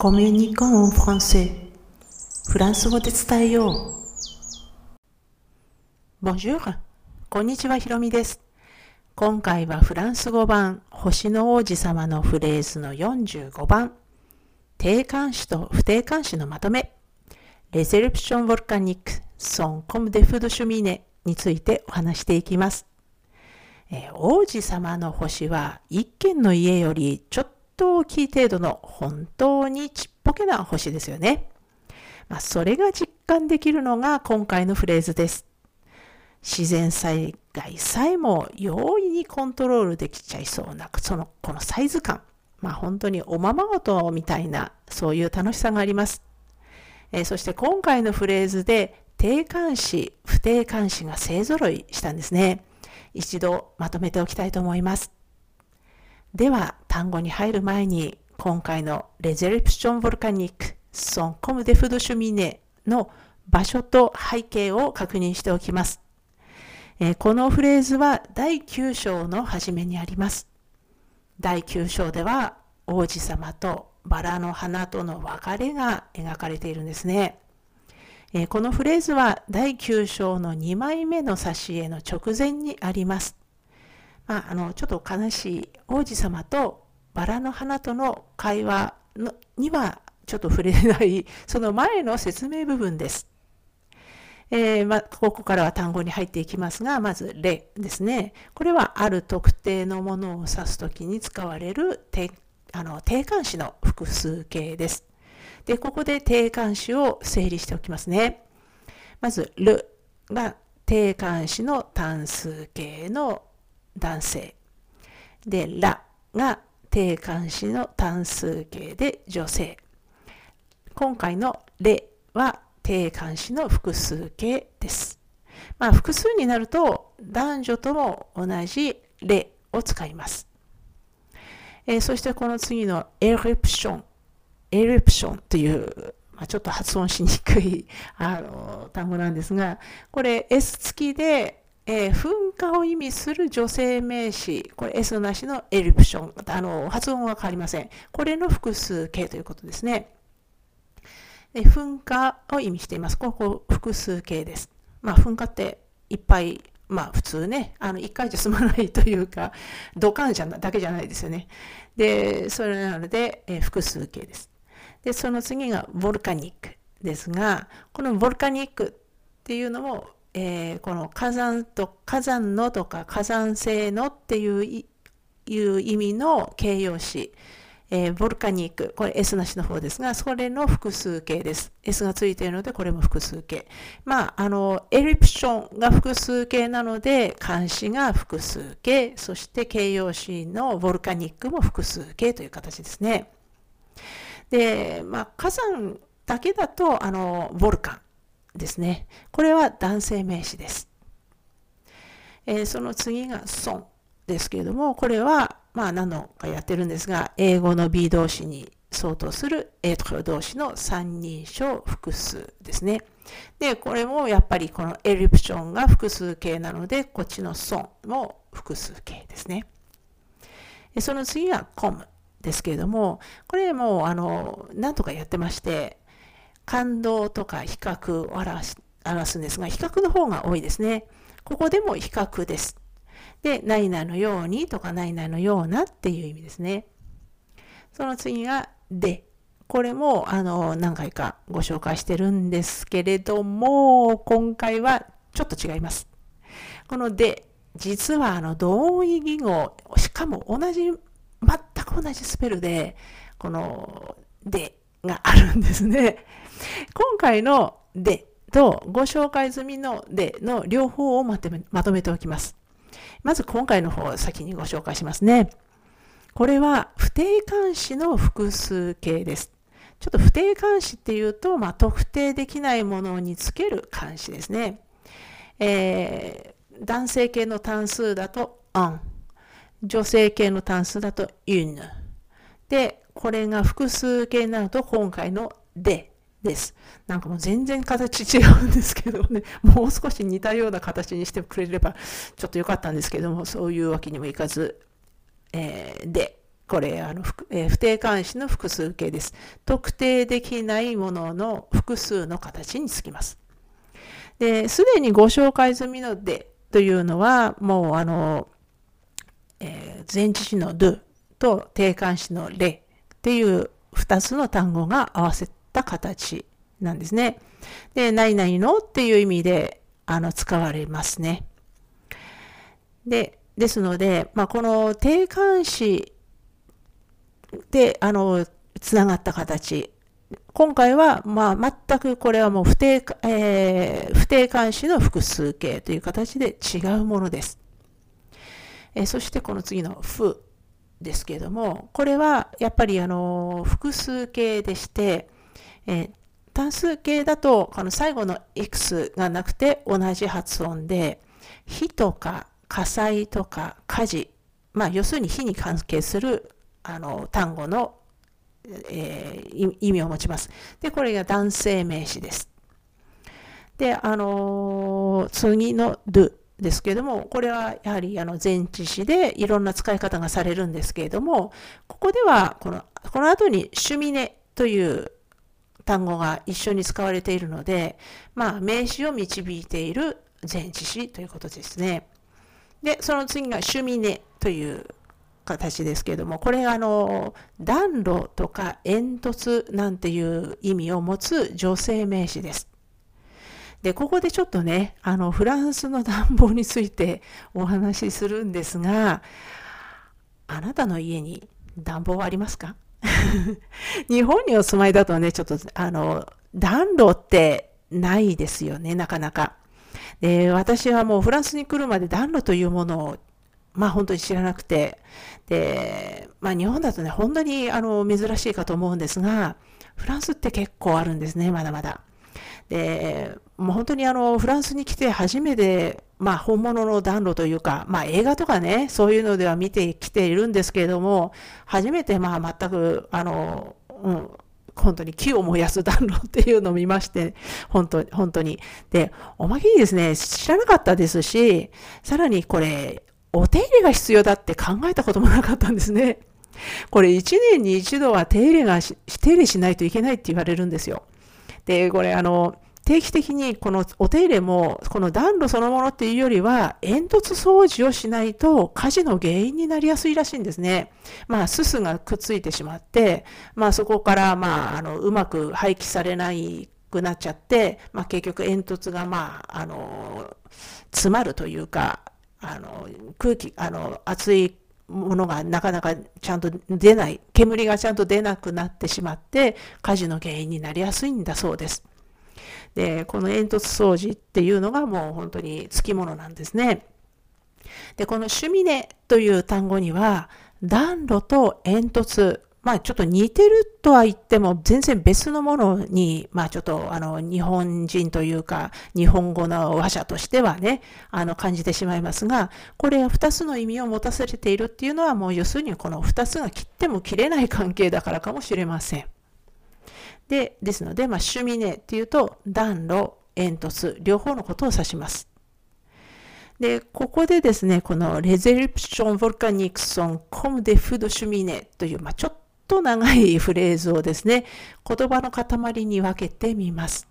コミュニコンフランセフランス語で伝えよう。Bonjour! こんにちは、ひろみです。今回はフランス語版星の王子様のフレーズの45番定冠詞と不定冠詞のまとめレゼルプションボルカニックソンコムデフドシュミネについてお話していきます。えー、王子様の星は一軒の家よりちょっとと大きい程度の本当にちっぽけな星ですよね。まあ、それが実感できるのが今回のフレーズです。自然災害さえも容易にコントロールできちゃいそうな、その、このサイズ感。まあ本当におままごとみたいな、そういう楽しさがあります。えー、そして今回のフレーズで定冠詞、不定冠詞が勢揃いしたんですね。一度まとめておきたいと思います。では、単語に入る前に、今回のレゼルプション・ボルカニック、ソン・コム・デフド・シュミネの場所と背景を確認しておきます。えー、このフレーズは第9章の初めにあります。第9章では王子様とバラの花との別れが描かれているんですね。えー、このフレーズは第9章の2枚目の挿絵の直前にあります。まあ、あのちょっと悲しい王子様とバラの花との会話のにはちょっと触れない その前の説明部分です。えー、まここからは単語に入っていきますが、まず、レですね。これはある特定のものを指すときに使われる定あの定冠詞の複数形です。で、ここで定冠詞を整理しておきますね。まず、ルが定冠詞の単数形の男性。で、ラが定冠詞の単数形で女性。今回のレは定冠詞の複数形です。まあ、複数になると男女とも同じレを使います。えー、そしてこの次のエレプション。エレプションという、ま、ちょっと発音しにくいあの単語なんですが、これ S 付きでえー、噴火を意味する女性名詞、これ S なしのエリプション、あの発音は変わりません。これの複数形ということですね。で噴火を意味しています。ここ複数形です。まあ、噴火っていっぱい、まあ普通ね、あの1回じゃ済まないというか、ドカンじゃだけじゃないですよね。で、それなので、え、複数形です。で、その次がボルカニックですが、このボルカニックっていうのもえー、この火山と火山のとか火山性のっていういう意味の形容詞、えー、ボルカニック、これ S なしの方ですが、それの複数形です。S がついているので、これも複数形。まあ、あの、エリプションが複数形なので、漢詞が複数形、そして形容詞のボルカニックも複数形という形ですね。で、まあ、火山だけだと、あの、ボルカン。ですね。これは男性名詞です。えー、その次が孫ですけれども、これはまあ何度かやってるんですが、英語の B 動詞に相当する A と動詞の三人称複数ですね。で、これもやっぱりこのエリプションが複数形なので、こっちの孫も複数形ですね。その次が com ですけれども、これもあの何とかやってまして、感動とか比較を表す表すんですが、比較の方が多いですね。ここでも比較です。で、何々のようにとか何々のようなっていう意味ですね。その次がで。これもあの何回かご紹介してるんですけれども、今回はちょっと違います。こので、実はあの同意義語、しかも同じ、全く同じスペルで、このでがあるんですね。今回のでとご紹介済みのでの両方をまとめまとめておきます。まず今回の方を先にご紹介しますね。これは不定冠詞の複数形です。ちょっと不定冠詞っていうと、まあ、特定できないものにつける冠詞ですね。えー、男性形の単数だと un、女性形の単数だと une。で、これが複数形になると今回のでです。なんかもう全然形違うんですけどね、もう少し似たような形にしてくれればちょっと良かったんですけども、そういうわけにもいかず、えー、でこれあの、えー、不定冠詞の複数形です。特定できないものの複数の形につきます。で、すでにご紹介済みのでというのは、もうあの、えー、前置詞の do と定冠詞のれっていう2つの単語が合わせた形なんですね。で、何々のっていう意味であの使われますね。で、ですので、まあ、この定冠詞で、あの、つながった形。今回は、まあ、全くこれはもう不定、えー、不定冠詞の複数形という形で違うものです。えー、そしてこの次の負ですけれども、これはやっぱりあの、複数形でして、えー、単数形だと、この最後の x がなくて同じ発音で、火とか火災とか火事、まあ、要するに火に関係するあの単語の、えー、意味を持ちます。で、これが男性名詞です。で、あの、次の do ですけれども、これはやはりあの前置詞でいろんな使い方がされるんですけれども、ここではこのこの後に趣味ねという単語が一緒に使われているので、まあ、名詞を導いている前置詞ということですね。で、その次が趣味ねという形ですけれども、これあの暖炉とか煙突なんていう意味を持つ女性名詞です。で、ここでちょっとね、あのフランスの暖房についてお話しするんですが、あなたの家に暖房はありますか？日本にお住まいだとね、ちょっとあの暖炉ってないですよね、なかなか。で、私はもうフランスに来るまで暖炉というものをまあ本当に知らなくて、で、まあ日本だとね、本当にあの珍しいかと思うんですが、フランスって結構あるんですね、まだまだ。で、もう本当にあのフランスに来て初めて、まあ本物の暖炉というか、まあ映画とかね、そういうのでは見てきているんですけれども、初めてまあ全く、あの、うん、本当に木を燃やす暖炉っていうのを見まして、本当に本当に。で、おまけにですね、知らなかったですし、さらにこれ、お手入れが必要だって考えたこともなかったんですね。これ1年に一度は手入れがし、手入れしないといけないって言われるんですよ。で、これあの、定期的にこのお手入れも、この暖炉そのものっていうよりは、煙突掃除をしないと火事の原因になりやすいらしいんですね。まあ、すすがくっついてしまって、まあそこから、まあ、あの、うまく廃棄されないくなっちゃって、まあ結局煙突が、まあ、あの、詰まるというか、あの、空気、あの、熱いものがなかなかちゃんと出ない、煙がちゃんと出なくなってしまって、火事の原因になりやすいんだそうです。で、この煙突掃除っていうのがもう本当につきものなんですね。で、この趣味ねという単語には、暖炉と煙突、まあちょっと似てるとは言っても全然別のものに、まあちょっとあの日本人というか日本語の話者としてはね、あの感じてしまいますが、これは2つの意味を持たされているっていうのはもう要するにこの2つが切っても切れない関係だからかもしれません。で、ですので、まあ趣味ねっていうと暖炉、煙突、両方のことを指します。で、ここでですね、このレゼルプション・ボルカニクソン・コム・デ・フード・シュミネという、まあ、ちょっと長いフレーズをですね、言葉の塊に分けてみます。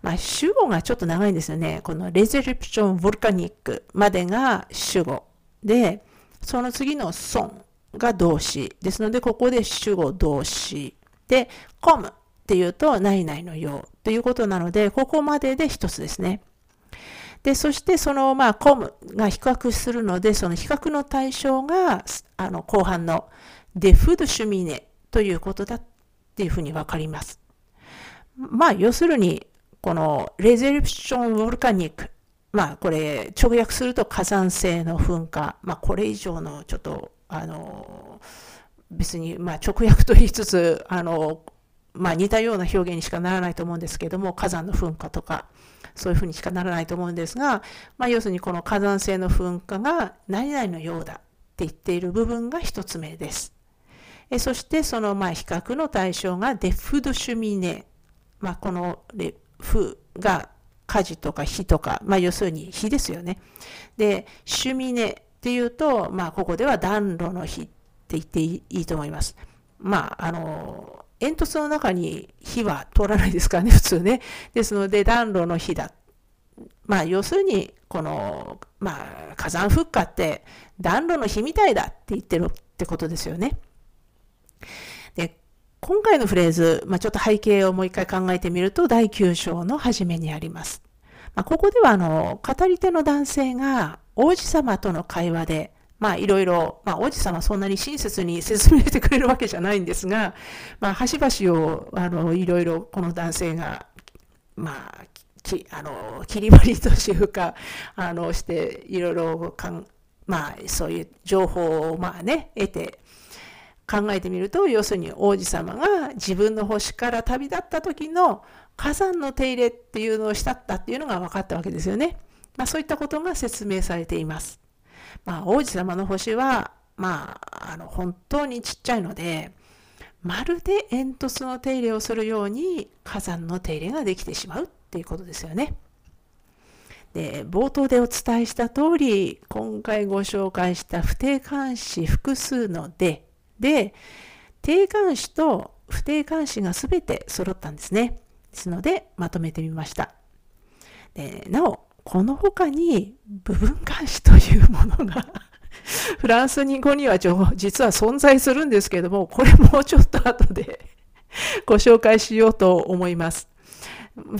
まあ、主語がちょっと長いんですよね。このレゼルプション・ボルカニックまでが主語で、その次のソンが動詞ですので、ここで主語動詞で、コムっていうと、何々のようということなので、ここまでで一つですね。で、そしてその、まあ、コムが比較するので、その比較の対象が、あの、後半のデフドシュミネということだっていうふうにわかります。まあ、要するに、このレゼルプション・ボルカニック。まあ、これ、直訳すると火山性の噴火。まあ、これ以上のちょっと、あの、別に、まあ、直訳と言いつつ、あの、まあ、似たような表現にしかならないと思うんですけども、火山の噴火とか、そういうふうにしかならないと思うんですが、まあ、要するにこの火山性の噴火が何々のようだって言っている部分が一つ目です。えそしてそのまあ比較の対象がデフドシュミネ。まあ、このレフが火事とか火とか、まあ、要するに火ですよね。で、シュミネっていうと、まあ、ここでは暖炉の火って言っていいと思います。まあ、あの、煙突の中に火は通らないですからね、普通ね。ですので、暖炉の火だ。まあ、要するに、この、まあ、火山噴火って暖炉の火みたいだって言ってるってことですよね。で、今回のフレーズ、まあ、ちょっと背景をもう一回考えてみると、第9章の初めにあります。まあ、ここでは、あの、語り手の男性が王子様との会話で、まあいろいろ、まあ王子様そんなに親切に説明してくれるわけじゃないんですが、まあ端々をあのいろいろこの男性が、まあ、きあの切り張りというか、あのしていろいろかん、まあそういう情報をまあね、得て、考えてみると、要するに王子様が自分の星から旅立った時の火山の手入れっていうのをしたったっていうのが分かったわけですよね。まあそういったことが説明されています。まあ、王子様の星は、まあ、あの本当にちっちゃいのでまるで煙突の手入れをするように火山の手入れができてしまうっていうことですよね。で冒頭でお伝えした通り今回ご紹介した不定冠詞複数のでで定冠詞と不定冠詞が全て揃ったんですね。ですのでまとめてみました。でなおこの他に部分監視というものが フランス語には実は存在するんですけども、これもうちょっと後で ご紹介しようと思います。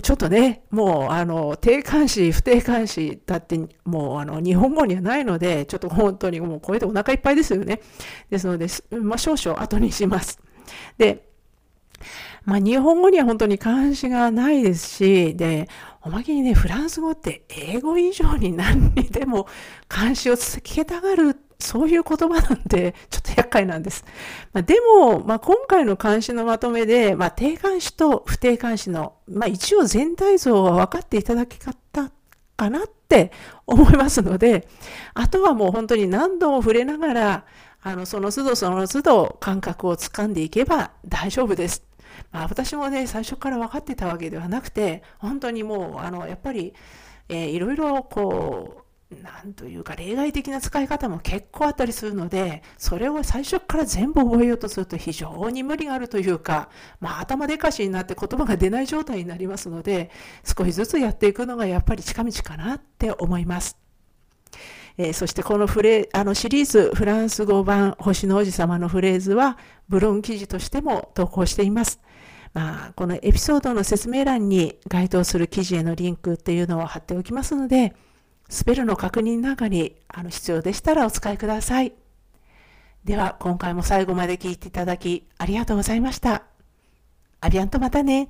ちょっとね、もう、あの、定冠詞、不定冠詞だって、もう、あの、日本語にはないので、ちょっと本当にもう、これでお腹いっぱいですよね。ですので、まあ、少々後にします。で、まあ、日本語には本当に漢詞がないですし、で、おまけにね、フランス語って英語以上に何にでも漢詞をつけたがる、そういう言葉なんで、ちょっと厄介なんです。まあ、でも、まあ、今回の漢詞のまとめで、まあ、定冠詞と不定冠詞の、まあ、一応全体像は分かっていただき方かなって思いますので、あとはもう本当に何度も触れながら、あの、その都度その都度感覚をつかんでいけば大丈夫です。まあ、私もね、最初から分かってたわけではなくて、本当にもう、あの、やっぱり、えー、いろいろこう、なんというか例外的な使い方も結構あったりするので、それを最初から全部覚えようとすると非常に無理があるというか、まあ頭でかしになって言葉が出ない状態になりますので、少しずつやっていくのがやっぱり近道かなって思います。えー、そしてこのフレあのシリーズフランス語版星の王子様のフレーズはブログ記事としても投稿しています。まあ、このエピソードの説明欄に該当する記事へのリンクっていうのを貼っておきますので、スペルの確認なんかにあの必要でしたらお使いください。では、今回も最後まで聞いていただきありがとうございました。アビアンとまたね。